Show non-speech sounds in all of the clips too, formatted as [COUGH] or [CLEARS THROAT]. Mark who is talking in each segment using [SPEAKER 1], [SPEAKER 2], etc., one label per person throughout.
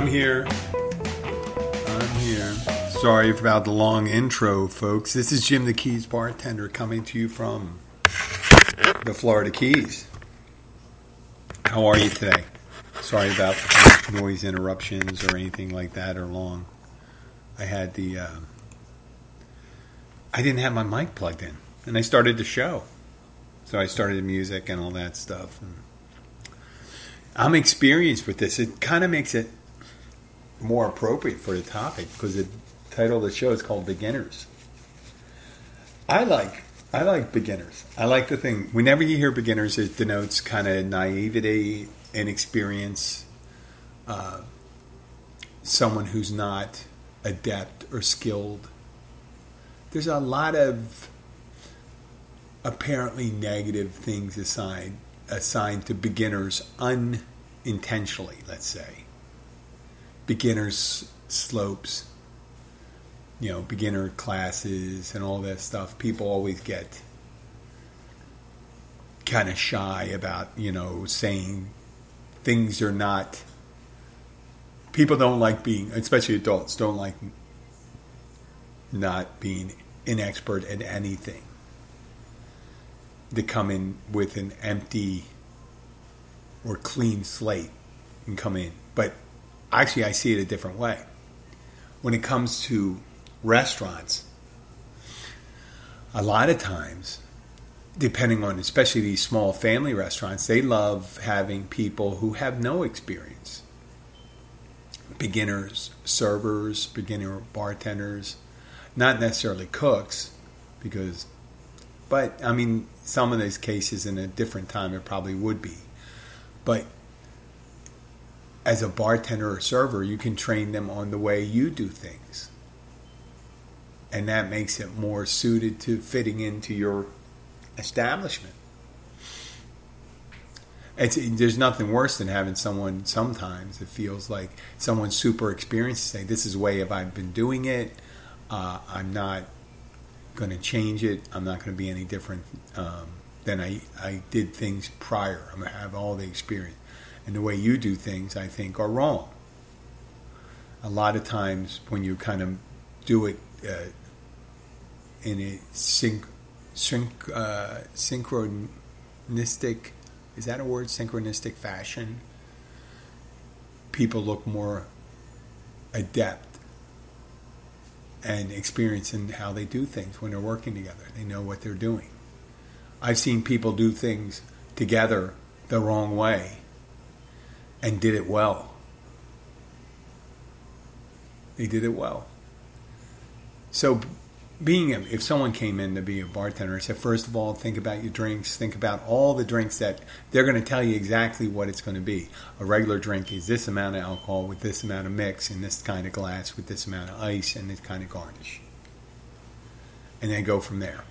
[SPEAKER 1] I'm here. I'm here. Sorry about the long intro, folks. This is Jim the Keys bartender coming to you from the Florida Keys. How are you today? Sorry about noise interruptions or anything like that or long. I had the. Uh, I didn't have my mic plugged in, and I started the show. So I started the music and all that stuff. And I'm experienced with this. It kind of makes it more appropriate for the topic because the title of the show is called Beginners. I like I like beginners. I like the thing. Whenever you hear beginners, it denotes kind of naivety, inexperience, uh, someone who's not adept or skilled. There's a lot of apparently negative things assigned assigned to beginners unintentionally. Let's say beginners slopes you know, beginner classes and all that stuff, people always get kind of shy about, you know, saying things are not. People don't like being, especially adults, don't like not being an expert at anything. They come in with an empty or clean slate and come in. But actually, I see it a different way. When it comes to restaurants, a lot of times, depending on especially these small family restaurants, they love having people who have no experience beginners, servers, beginner bartenders, not necessarily cooks, because, but I mean, some of these cases in a different time it probably would be. But as a bartender or server, you can train them on the way you do things. And that makes it more suited to fitting into your establishment. It's, there's nothing worse than having someone sometimes it feels like someone super experienced say this is the way if I've been doing it. Uh, I'm not going to change it. I'm not going to be any different um, than I, I did things prior. I'm going to have all the experience and the way you do things I think are wrong. A lot of times when you kind of do it uh, in a synch, synch, uh, synchronistic is that a word? Synchronistic fashion? People look more adept and experienced in how they do things when they're working together. They know what they're doing. I've seen people do things together the wrong way and did it well they did it well so being a, if someone came in to be a bartender and said, first of all, think about your drinks, think about all the drinks that they're going to tell you exactly what it's going to be. A regular drink is this amount of alcohol with this amount of mix in this kind of glass with this amount of ice and this kind of garnish. And then go from there.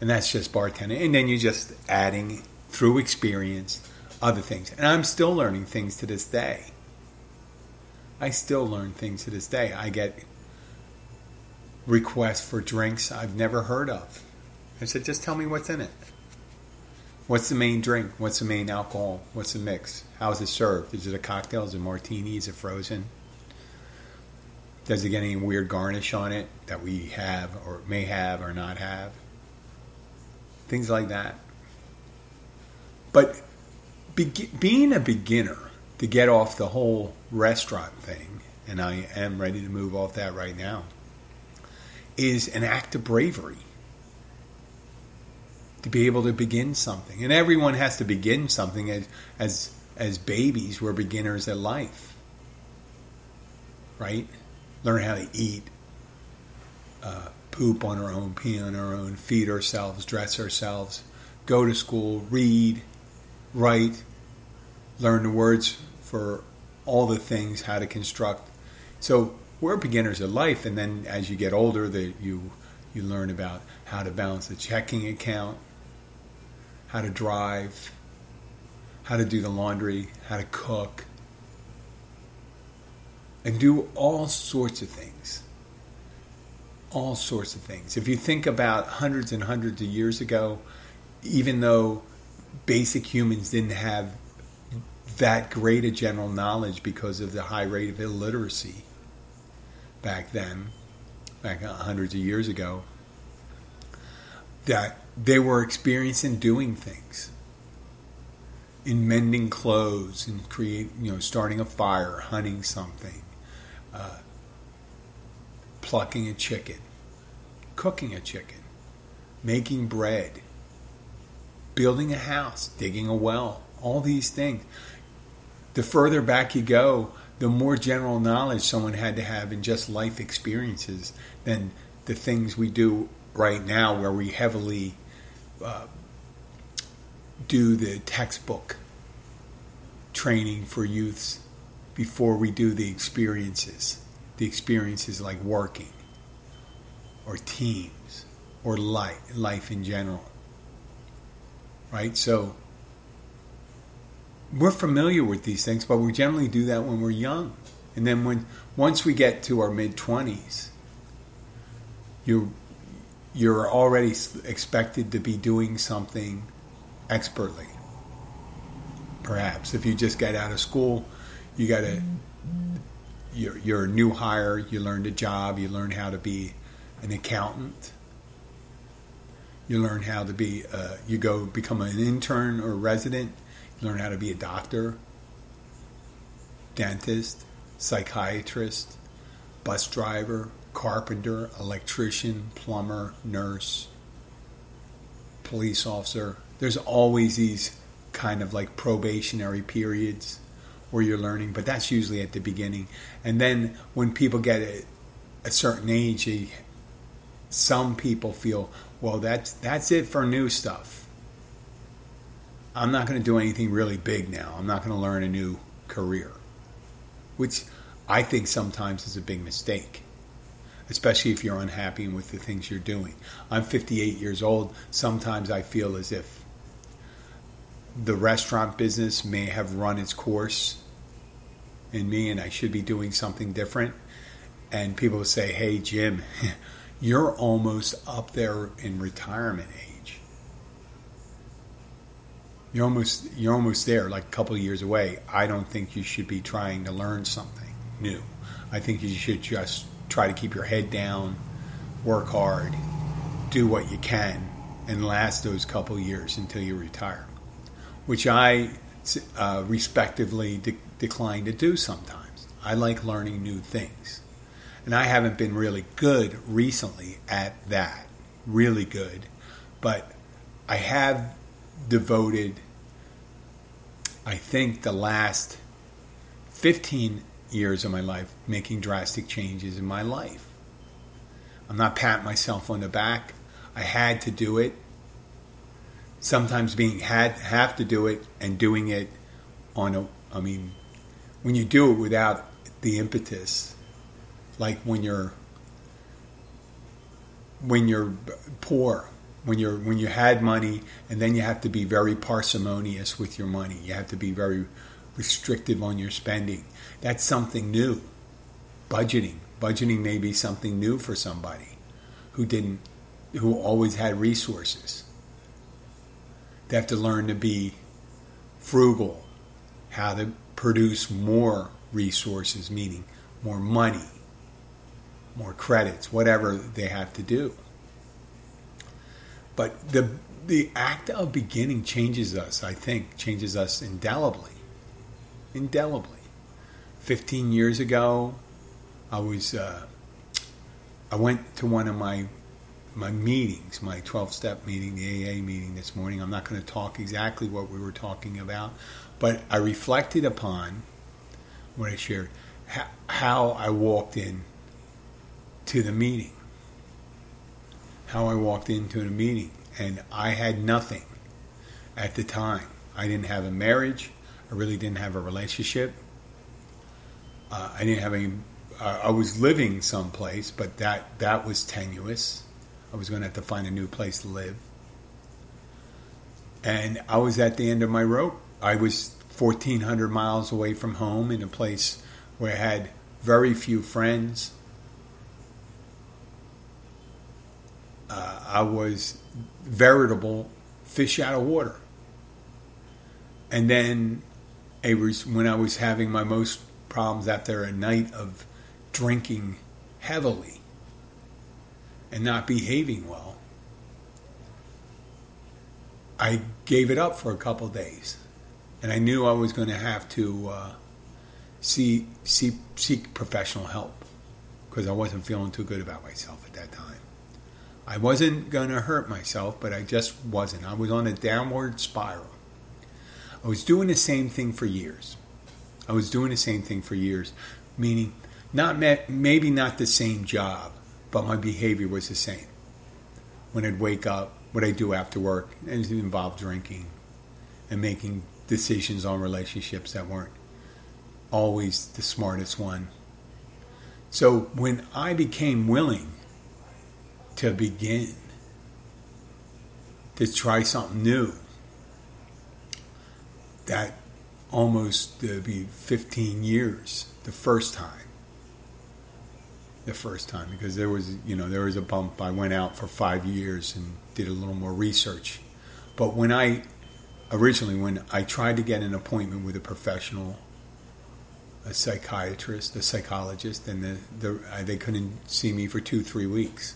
[SPEAKER 1] And that's just bartending. And then you're just adding through experience other things. And I'm still learning things to this day. I still learn things to this day. I get requests for drinks I've never heard of. I said, just tell me what's in it. What's the main drink? What's the main alcohol? What's the mix? How is it served? Is it a cocktail? Is it martini? Is it frozen? Does it get any weird garnish on it that we have or may have or not have? Things like that. But be- being a beginner to get off the whole restaurant thing, and I am ready to move off that right now is an act of bravery to be able to begin something. And everyone has to begin something as as as babies. We're beginners at life, right? Learn how to eat, uh, poop on our own, pee on our own, feed ourselves, dress ourselves, go to school, read, write, learn the words for all the things, how to construct. So we're beginners of life, and then as you get older, that you you learn about how to balance a checking account, how to drive, how to do the laundry, how to cook, and do all sorts of things. All sorts of things. If you think about hundreds and hundreds of years ago, even though basic humans didn't have that great a general knowledge because of the high rate of illiteracy back then, back hundreds of years ago, that they were experiencing doing things in mending clothes and create, you know, starting a fire, hunting something, uh, plucking a chicken, cooking a chicken, making bread, building a house, digging a well, all these things. The further back you go, the more general knowledge someone had to have in just life experiences than the things we do right now, where we heavily uh, do the textbook training for youths before we do the experiences. The experiences like working or teams or life, life in general. Right? So we're familiar with these things, but we generally do that when we're young. And then when once we get to our mid 20s, you you're already expected to be doing something expertly. Perhaps if you just get out of school, you got to you're, you're a new hire. You learned a job. You learn how to be an accountant. You learn how to be. Uh, you go become an intern or resident. Learn how to be a doctor, dentist, psychiatrist, bus driver, carpenter, electrician, plumber, nurse, police officer. There's always these kind of like probationary periods where you're learning, but that's usually at the beginning. And then when people get a, a certain age, some people feel, well, that's that's it for new stuff. I'm not going to do anything really big now. I'm not going to learn a new career, which I think sometimes is a big mistake especially if you're unhappy with the things you're doing. I'm 58 years old. Sometimes I feel as if the restaurant business may have run its course in me and I should be doing something different. And people say, hey, Jim, [LAUGHS] you're almost up there in retirement age. You're almost you're almost there, like a couple years away. I don't think you should be trying to learn something new. I think you should just try to keep your head down, work hard, do what you can, and last those couple years until you retire, which I uh, respectively de- decline to do sometimes. I like learning new things. And I haven't been really good recently at that, really good. But I have devoted, I think, the last 15 years of my life making drastic changes in my life. I'm not patting myself on the back. I had to do it. Sometimes being had have to do it and doing it on a I mean when you do it without the impetus like when you're when you're poor when you're when you had money and then you have to be very parsimonious with your money you have to be very restrictive on your spending that's something new. Budgeting. Budgeting may be something new for somebody who didn't, who always had resources. They have to learn to be frugal, how to produce more resources, meaning more money, more credits, whatever they have to do. But the the act of beginning changes us, I think, changes us indelibly. Indelibly. 15 years ago, I was uh, I went to one of my my meetings, my 12 step meeting, the AA meeting this morning. I'm not going to talk exactly what we were talking about, but I reflected upon what I shared, how I walked in to the meeting, how I walked into a meeting, and I had nothing at the time. I didn't have a marriage. I really didn't have a relationship. Uh, I didn't have any. Uh, I was living someplace, but that that was tenuous. I was going to have to find a new place to live, and I was at the end of my rope. I was 1,400 miles away from home in a place where I had very few friends. Uh, I was veritable fish out of water. And then a res- when I was having my most problems after a night of drinking heavily and not behaving well, I gave it up for a couple days, and I knew I was going to have to uh, see, see seek professional help because I wasn't feeling too good about myself at that time. I wasn't going to hurt myself, but I just wasn't. I was on a downward spiral. I was doing the same thing for years. I was doing the same thing for years, meaning not maybe not the same job, but my behavior was the same. When I'd wake up, what I do after work, and it involved drinking and making decisions on relationships that weren't always the smartest one. So when I became willing to begin to try something new, that almost to be 15 years the first time. The first time because there was you know there was a bump. I went out for five years and did a little more research. But when i originally when i tried to get an appointment with a professional a psychiatrist a psychologist and the, the, uh, they couldn't see me for two three weeks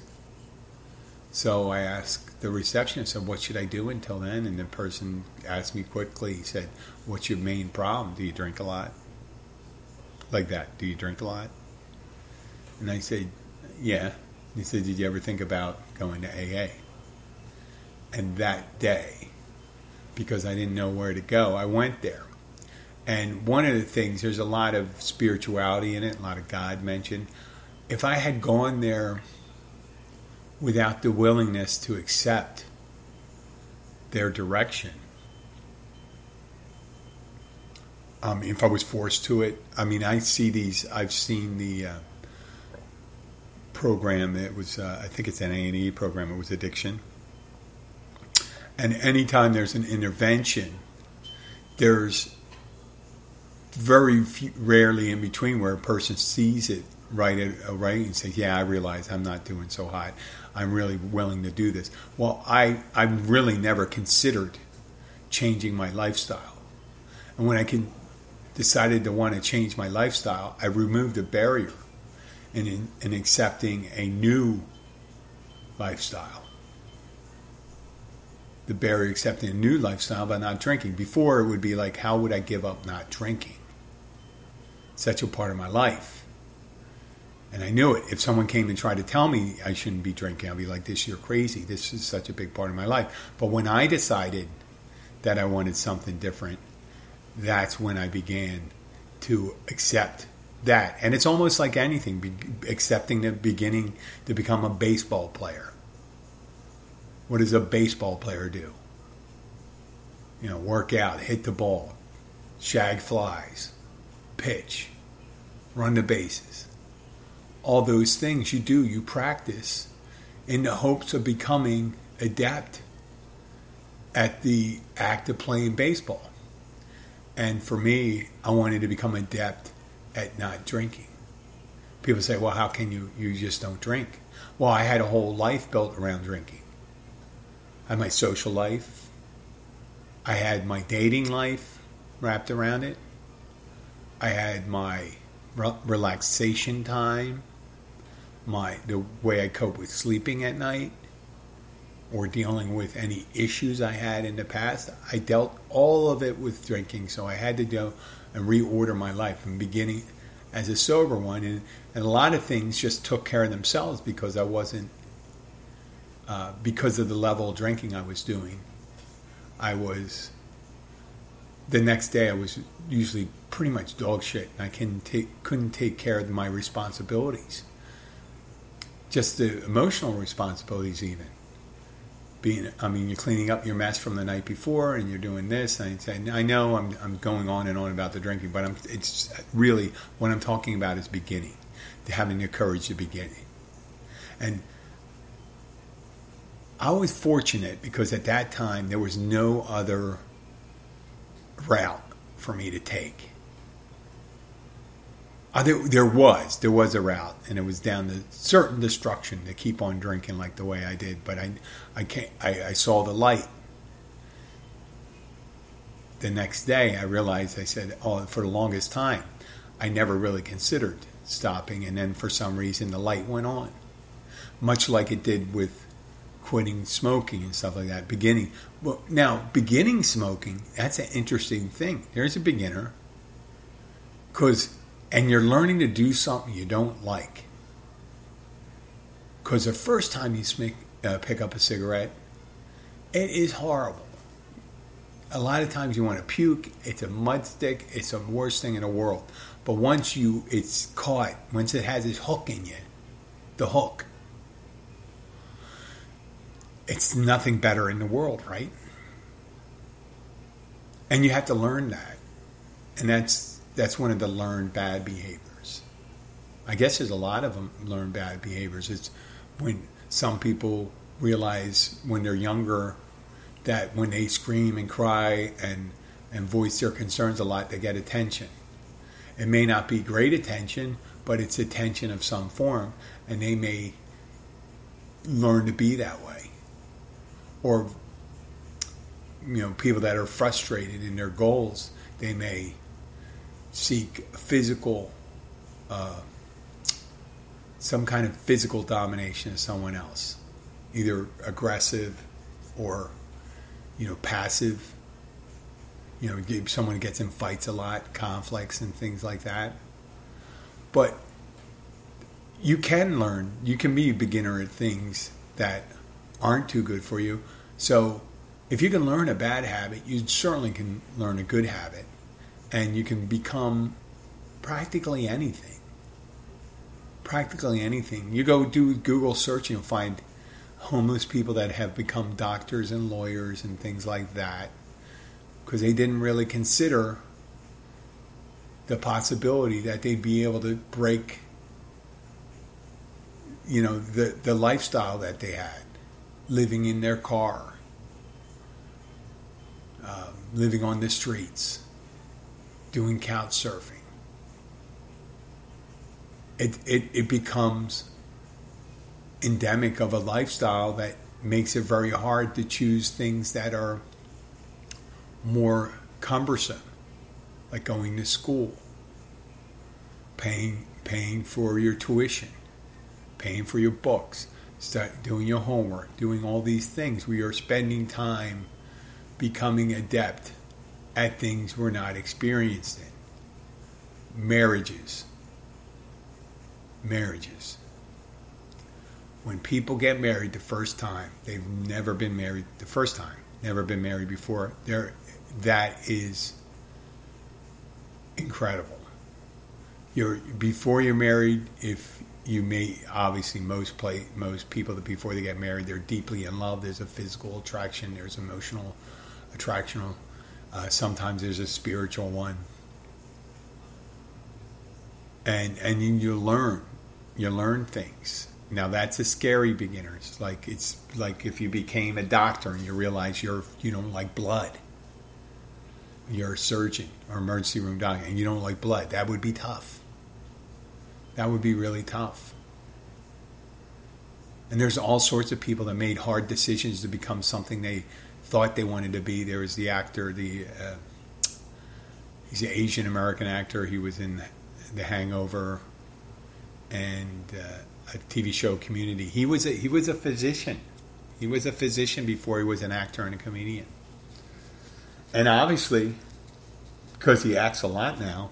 [SPEAKER 1] so I asked the receptionist, said, what should I do until then? And the person asked me quickly, he said, what's your main problem? Do you drink a lot? Like that, do you drink a lot? And I said, yeah. He said, did you ever think about going to AA? And that day, because I didn't know where to go, I went there. And one of the things, there's a lot of spirituality in it, a lot of God mentioned. If I had gone there without the willingness to accept their direction. Um, if I was forced to it, I mean, I see these. I've seen the uh, program. It was, uh, I think it's an A and E program. It was addiction, and anytime there's an intervention, there's very few, rarely in between where a person sees it right uh, right and say, "Yeah, I realize I'm not doing so hot. I'm really willing to do this." Well, I I really never considered changing my lifestyle, and when I can decided to want to change my lifestyle, I removed a barrier in, in accepting a new lifestyle. The barrier accepting a new lifestyle by not drinking. Before it would be like, how would I give up not drinking? Such a part of my life and I knew it. If someone came and tried to tell me I shouldn't be drinking, I'd be like, this, you're crazy. This is such a big part of my life. But when I decided that I wanted something different, that's when I began to accept that. And it's almost like anything, be, accepting the beginning to become a baseball player. What does a baseball player do? You know, work out, hit the ball, shag flies, pitch, run the bases all those things you do, you practice in the hopes of becoming adept at the act of playing baseball. And for me, I wanted to become adept at not drinking. People say, well, how can you, you just don't drink? Well, I had a whole life built around drinking. I had my social life. I had my dating life wrapped around it. I had my relaxation time my the way I cope with sleeping at night or dealing with any issues I had in the past. I dealt all of it with drinking, so I had to go and reorder my life from beginning as a sober one, and, and a lot of things just took care of themselves because I wasn't uh, because of the level of drinking I was doing. I was the next day I was usually pretty much dog shit, and I can take, couldn't take care of my responsibilities just the emotional responsibilities even. Being i mean you're cleaning up your mess from the night before and you're doing this. And i know i'm, I'm going on and on about the drinking but I'm, it's really what i'm talking about is beginning having the courage to begin and i was fortunate because at that time there was no other route for me to take uh, there, there was there was a route, and it was down to certain destruction to keep on drinking like the way I did. But I, I can't. I, I saw the light. the next day, I realized I said, oh, for the longest time, I never really considered stopping. And then for some reason, the light went on, much like it did with quitting smoking and stuff like that. Beginning, well, now beginning smoking, that's an interesting thing. There's a beginner, because, and you're learning to do something you don't like. Because the first time you uh, pick up a cigarette, it is horrible. A lot of times you want to puke. It's a mud stick. It's the worst thing in the world. But once you, it's caught. Once it has its hook in you, the hook, it's nothing better in the world, right? And you have to learn that, and that's that's one of the learned bad behaviors. I guess there's a lot of them learned bad behaviors. It's when some people realize when they're younger that when they scream and cry and and voice their concerns a lot, they get attention. It may not be great attention, but it's attention of some form, and they may learn to be that way. Or you know, people that are frustrated in their goals, they may seek physical, uh, some kind of physical domination of someone else, either aggressive or, you know, passive. You know, someone gets in fights a lot, conflicts and things like that. But you can learn, you can be a beginner at things that aren't too good for you. So if you can learn a bad habit, you certainly can learn a good habit and you can become practically anything. Practically anything. You go do Google search and find homeless people that have become doctors and lawyers and things like that because they didn't really consider the possibility that they'd be able to break you know the the lifestyle that they had living in their car um, living on the streets doing couch surfing. It, it, it becomes endemic of a lifestyle that makes it very hard to choose things that are more cumbersome, like going to school, paying paying for your tuition, paying for your books, doing your homework, doing all these things. We are spending time becoming adept at things we're not experienced in. Marriages. Marriages. When people get married the first time, they've never been married the first time, never been married before. There, that is incredible. You're before you're married. If you may obviously most play most people that before they get married, they're deeply in love. There's a physical attraction. There's emotional attraction uh, sometimes there's a spiritual one, and and you learn, you learn things. Now that's a scary beginner. It's like it's like if you became a doctor and you realize you're you don't like blood. You're a surgeon or emergency room doctor and you don't like blood. That would be tough. That would be really tough. And there's all sorts of people that made hard decisions to become something they thought they wanted to be. There was the actor, the uh, he's an Asian American actor. He was in The Hangover and uh, a TV show Community. He was a, he was a physician. He was a physician before he was an actor and a comedian. And obviously, because he acts a lot now,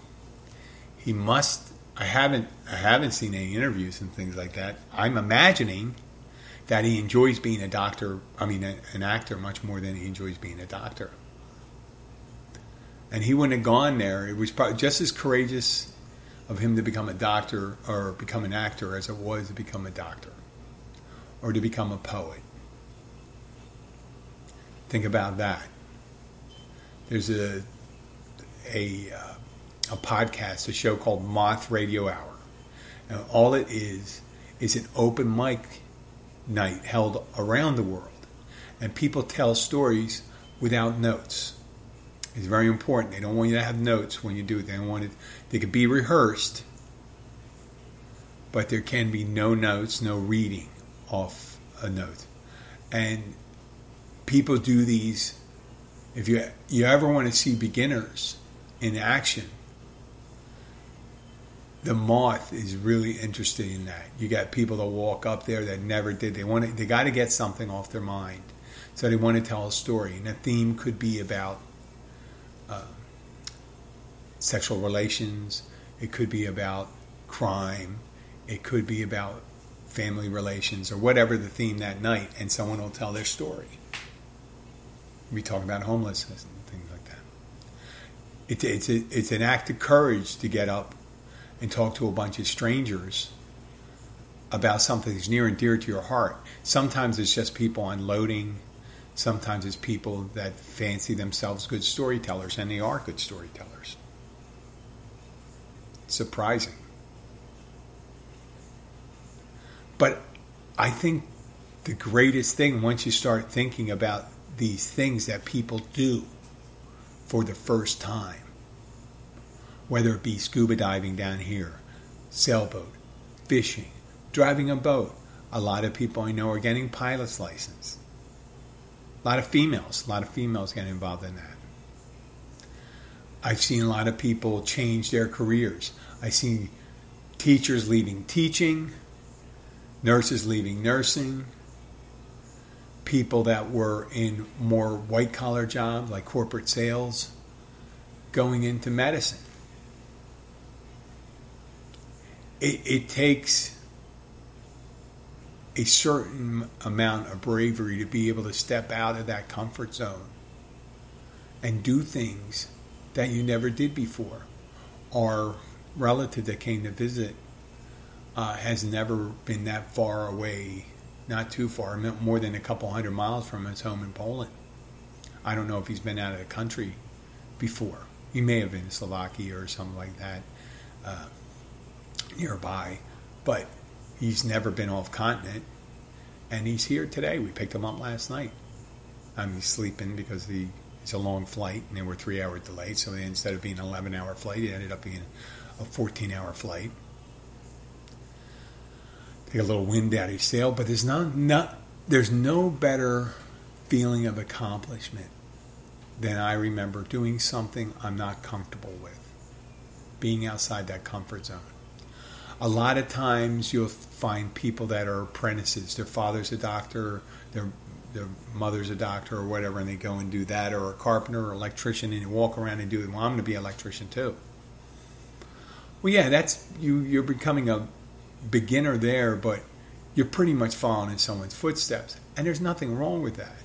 [SPEAKER 1] he must. I haven't I haven't seen any interviews and things like that. I'm imagining that he enjoys being a doctor, I mean, a, an actor much more than he enjoys being a doctor. And he wouldn't have gone there. It was probably just as courageous of him to become a doctor or become an actor as it was to become a doctor or to become a poet. Think about that. There's a a uh, a podcast, a show called Moth Radio Hour. Now, all it is is an open mic night held around the world. And people tell stories without notes. It's very important. They don't want you to have notes when you do it. They want it. They could be rehearsed, but there can be no notes, no reading off a note. And people do these if you you ever want to see beginners in action, the moth is really interested in that. You got people that walk up there that never did. They want to, they got to get something off their mind, so they want to tell a story. And the theme could be about uh, sexual relations. It could be about crime. It could be about family relations or whatever the theme that night, and someone will tell their story. We talk about homelessness and things like that. It, it's a, it's an act of courage to get up and talk to a bunch of strangers about something that's near and dear to your heart. Sometimes it's just people unloading. Sometimes it's people that fancy themselves good storytellers, and they are good storytellers. Surprising. But I think the greatest thing, once you start thinking about these things that people do for the first time, whether it be scuba diving down here, sailboat, fishing, driving a boat. A lot of people I know are getting pilot's license. A lot of females, a lot of females get involved in that. I've seen a lot of people change their careers. I see teachers leaving teaching, nurses leaving nursing, people that were in more white collar jobs like corporate sales going into medicine. It, it takes a certain amount of bravery to be able to step out of that comfort zone and do things that you never did before. Our relative that came to visit uh, has never been that far away, not too far, more than a couple hundred miles from his home in Poland. I don't know if he's been out of the country before. He may have been in Slovakia or something like that. Uh, nearby, but he's never been off continent, and he's here today. We picked him up last night. Mean, he's sleeping because the it's a long flight, and they were three hour delayed. So instead of being an eleven hour flight, it ended up being a fourteen hour flight. Take a little wind out of your sail, but there's no, no there's no better feeling of accomplishment than I remember doing something I'm not comfortable with, being outside that comfort zone a lot of times you'll find people that are apprentices. Their father's a doctor, their their mother's a doctor or whatever, and they go and do that, or a carpenter or electrician, and you walk around and do it. Well, I'm going to be an electrician too. Well, yeah, that's you. You're becoming a beginner there, but you're pretty much following in someone's footsteps, and there's nothing wrong with that.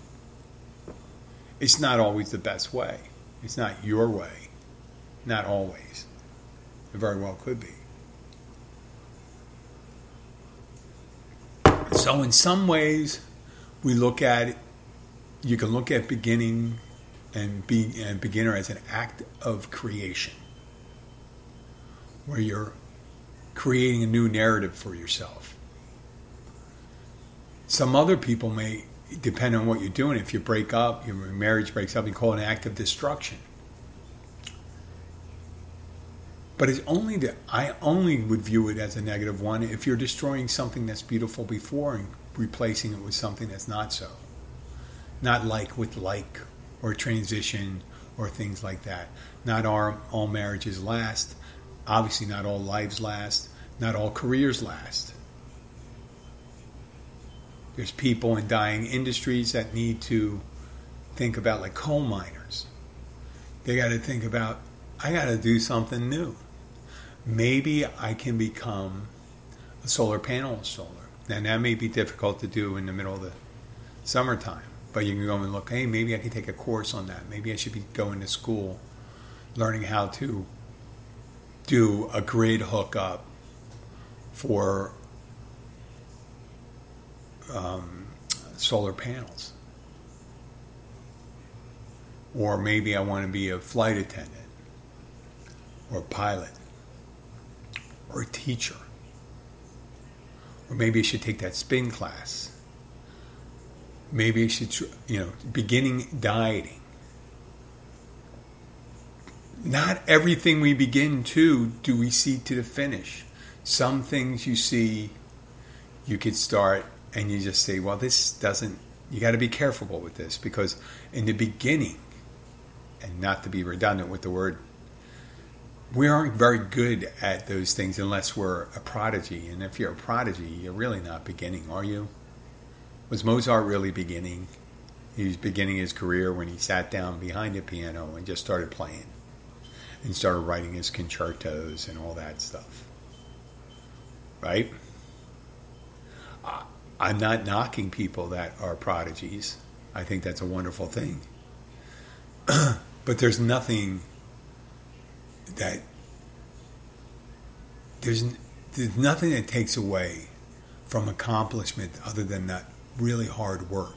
[SPEAKER 1] It's not always the best way. It's not your way. Not always. It very well could be. So, in some ways, we look at you can look at beginning and be and beginner as an act of creation, where you're creating a new narrative for yourself. Some other people may, depend on what you're doing, if you break up, your marriage breaks up, you call it an act of destruction. But it's only that I only would view it as a negative one if you're destroying something that's beautiful before and replacing it with something that's not so. Not like with like or transition or things like that. Not all, all marriages last. Obviously, not all lives last. Not all careers last. There's people in dying industries that need to think about, like coal miners. They got to think about, I got to do something new maybe I can become a solar panel installer. Now, that may be difficult to do in the middle of the summertime, but you can go and look, hey, maybe I can take a course on that. Maybe I should be going to school learning how to do a grid hookup for um, solar panels. Or maybe I want to be a flight attendant or pilot or a teacher. Or maybe I should take that spin class. Maybe I should, you know, beginning dieting. Not everything we begin to do we see to the finish. Some things you see, you could start and you just say, well, this doesn't, you got to be careful with this because in the beginning, and not to be redundant with the word, we aren't very good at those things unless we're a prodigy. And if you're a prodigy, you're really not beginning, are you? Was Mozart really beginning? He was beginning his career when he sat down behind a piano and just started playing and started writing his concertos and all that stuff. Right? I'm not knocking people that are prodigies. I think that's a wonderful thing. [CLEARS THROAT] but there's nothing that there's there's nothing that takes away from accomplishment other than that really hard work.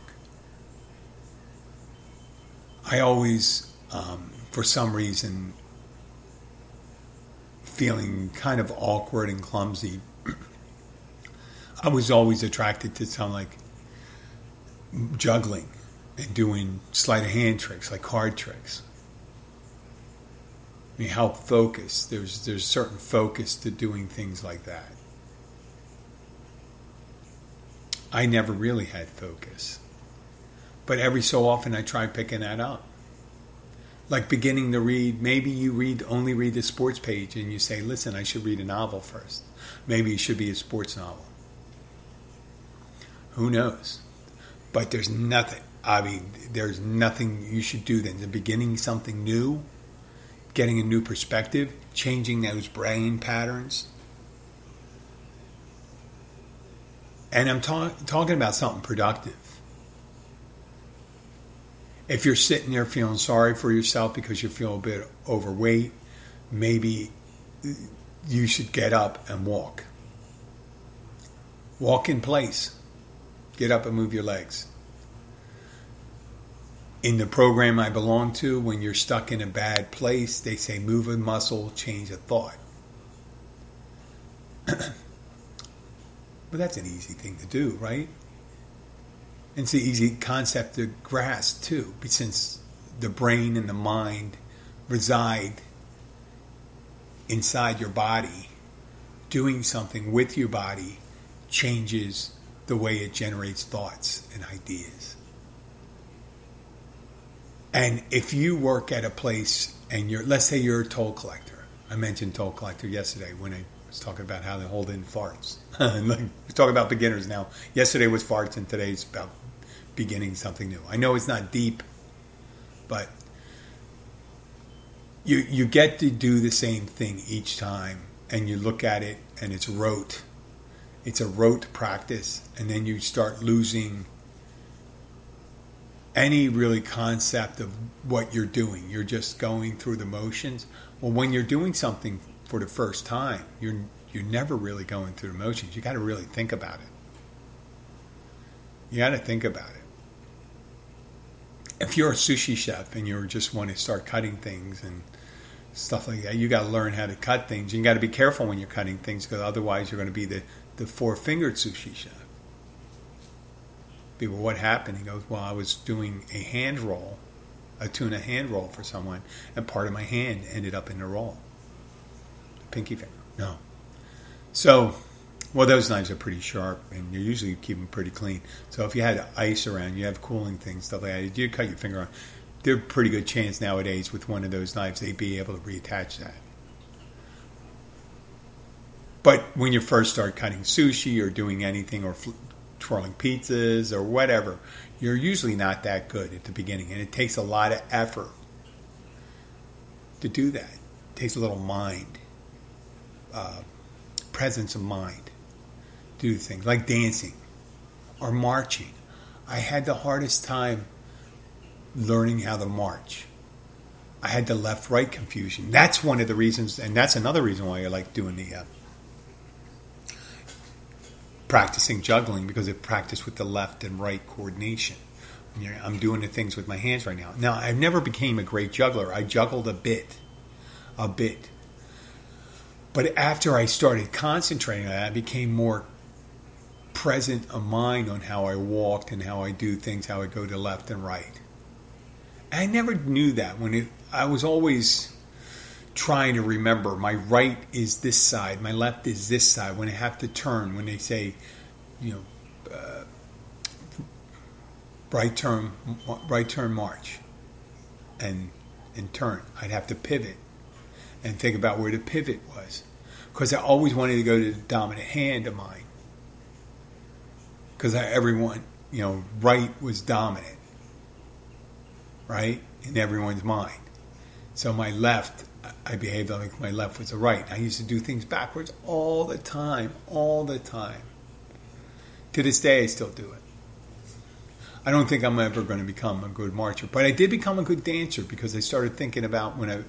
[SPEAKER 1] I always, um, for some reason, feeling kind of awkward and clumsy. [CLEARS THROAT] I was always attracted to something like juggling and doing sleight of hand tricks, like card tricks. Help focus. There's there's certain focus to doing things like that. I never really had focus, but every so often I try picking that up. Like beginning to read, maybe you read only read the sports page and you say, "Listen, I should read a novel first. Maybe it should be a sports novel." Who knows? But there's nothing. I mean, there's nothing you should do then. The beginning something new getting a new perspective, changing those brain patterns. And I'm ta- talking about something productive. If you're sitting there feeling sorry for yourself because you feel a bit overweight, maybe you should get up and walk. Walk in place. Get up and move your legs in the program I belong to, when you're stuck in a bad place, they say move a muscle, change a thought. [CLEARS THROAT] but that's an easy thing to do, right? And it's an easy concept to grasp too, since the brain and the mind reside inside your body. Doing something with your body changes the way it generates thoughts and ideas. And if you work at a place and you're, let's say you're a toll collector. I mentioned toll collector yesterday when I was talking about how they hold in farts. [LAUGHS] like, we're talking about beginners now. Yesterday was farts and today's about beginning something new. I know it's not deep, but you you get to do the same thing each time and you look at it and it's rote. It's a rote practice and then you start losing any really concept of what you're doing. You're just going through the motions. Well, when you're doing something for the first time, you're you're never really going through the motions. You got to really think about it. You got to think about it. If you're a sushi chef and you just want to start cutting things and stuff like that, you got to learn how to cut things. You got to be careful when you're cutting things because otherwise you're going to be the the four fingered sushi chef people, what happened? He goes, well, I was doing a hand roll, a tuna hand roll for someone, and part of my hand ended up in the roll. Pinky finger. No. So, well, those knives are pretty sharp, and you usually keep them pretty clean. So, if you had ice around, you have cooling things, stuff like that. You cut your finger on. There's a pretty good chance nowadays with one of those knives they'd be able to reattach that. But when you first start cutting sushi or doing anything or twirling pizzas or whatever, you're usually not that good at the beginning. And it takes a lot of effort to do that. It takes a little mind, uh, presence of mind to do things like dancing or marching. I had the hardest time learning how to march. I had the left right confusion. That's one of the reasons, and that's another reason why I like doing the uh, practicing juggling because it practiced with the left and right coordination. I'm doing the things with my hands right now. Now, I never became a great juggler. I juggled a bit, a bit. But after I started concentrating I became more present of mind on how I walked and how I do things, how I go to left and right. I never knew that when it, I was always trying to remember my right is this side, my left is this side. When I have to turn, when they say, you know, uh, right turn, right turn march, and and turn. I'd have to pivot and think about where the pivot was. Because I always wanted to go to the dominant hand of mine. Because everyone, you know, right was dominant, right, in everyone's mind. So my left, I behaved like my left was the right. I used to do things backwards all the time, all the time. To this day, I still do it. I don't think I'm ever going to become a good marcher, but I did become a good dancer because I started thinking about when I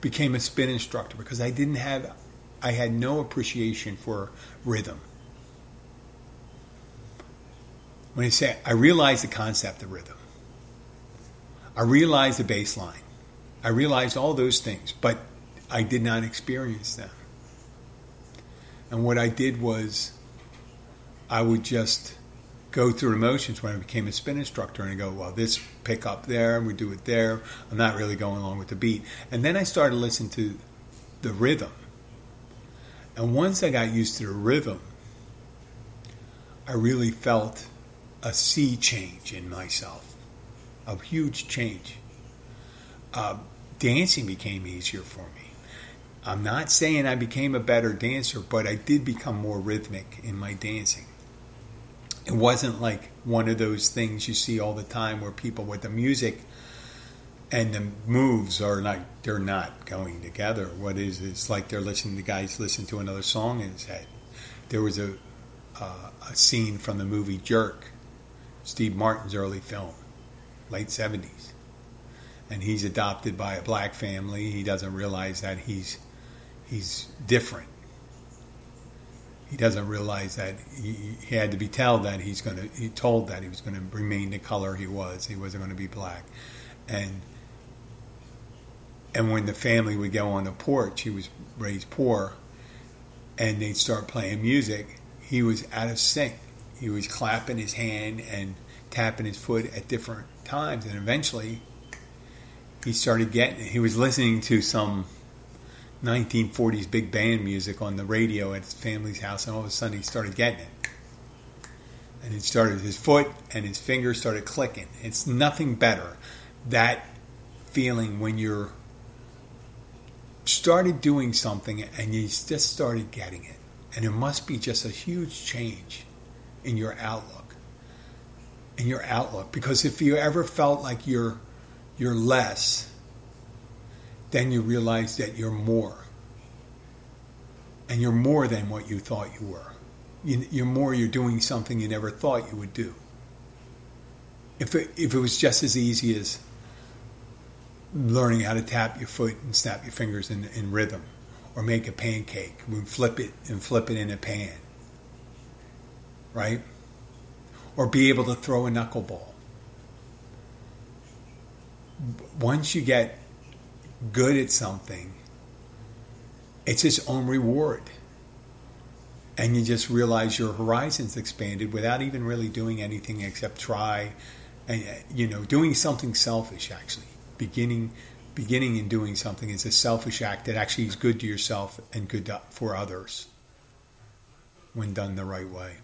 [SPEAKER 1] became a spin instructor because I didn't have, I had no appreciation for rhythm. When I say, I realized the concept of rhythm. I realized the bass line. I realized all those things, but I did not experience them. And what I did was, I would just go through emotions when I became a spin instructor and I go, well, this pick up there, and we do it there. I'm not really going along with the beat. And then I started listening to the rhythm. And once I got used to the rhythm, I really felt a sea change in myself, a huge change. Uh, dancing became easier for me. I'm not saying I became a better dancer, but I did become more rhythmic in my dancing it wasn't like one of those things you see all the time where people with the music and the moves are like they're not going together. What is it's like they're listening. The guys listen to another song in his head. There was a uh, a scene from the movie Jerk, Steve Martin's early film, late seventies, and he's adopted by a black family. He doesn't realize that he's he's different. He doesn't realize that he, he had to be told that he's going to he told that he was going to remain the color he was. He wasn't going to be black. And and when the family would go on the porch he was raised poor and they'd start playing music he was out of sync. He was clapping his hand and tapping his foot at different times and eventually he started getting he was listening to some 1940s big band music on the radio at his family's house, and all of a sudden he started getting it. And it started, his foot and his fingers started clicking. It's nothing better. That feeling when you're started doing something and you just started getting it. And it must be just a huge change in your outlook. In your outlook. Because if you ever felt like you're you're less, then you realize that you're more. And you're more than what you thought you were. You're more, you're doing something you never thought you would do. If it, if it was just as easy as learning how to tap your foot and snap your fingers in, in rhythm, or make a pancake, and flip it and flip it in a pan, right? Or be able to throw a knuckleball. Once you get good at something, it's its own reward. And you just realize your horizons expanded without even really doing anything except try and you know, doing something selfish actually. Beginning beginning and doing something is a selfish act that actually is good to yourself and good for others when done the right way.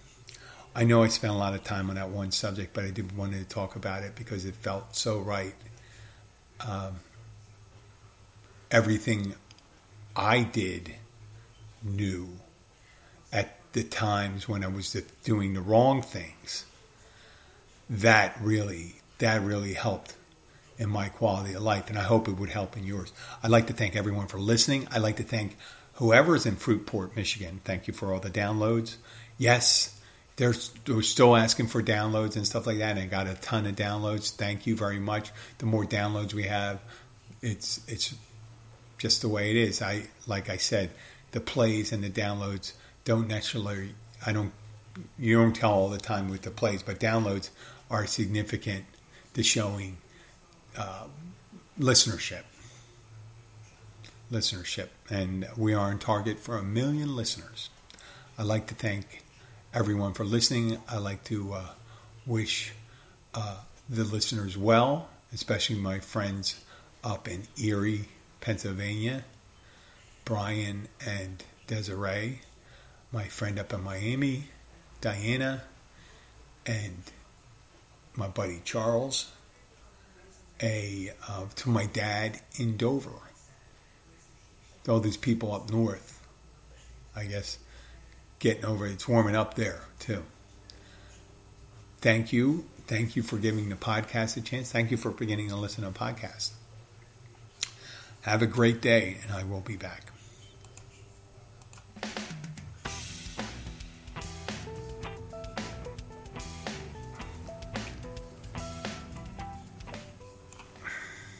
[SPEAKER 1] I know I spent a lot of time on that one subject, but I did want to talk about it because it felt so right. Um, everything I did knew at the times when I was doing the wrong things. That really, that really helped in my quality of life, and I hope it would help in yours. I'd like to thank everyone for listening. I'd like to thank whoever's in Fruitport, Michigan. Thank you for all the downloads. Yes, they're, they're still asking for downloads and stuff like that, and got a ton of downloads. Thank you very much. The more downloads we have, it's it's just the way it is. I like I said, the plays and the downloads don't necessarily. I don't. You don't tell all the time with the plays, but downloads are significant to showing uh, listenership. Listenership, and we are on target for a million listeners. I'd like to thank everyone for listening. I'd like to uh, wish uh, the listeners well, especially my friends up in Erie, Pennsylvania, Brian and Desiree, my friend up in Miami, Diana, and my buddy Charles, a uh, to my dad in Dover. All these people up north, I guess, getting over. It's warming up there too. Thank you, thank you for giving the podcast a chance. Thank you for beginning to listen to a podcast. Have a great day, and I will be back.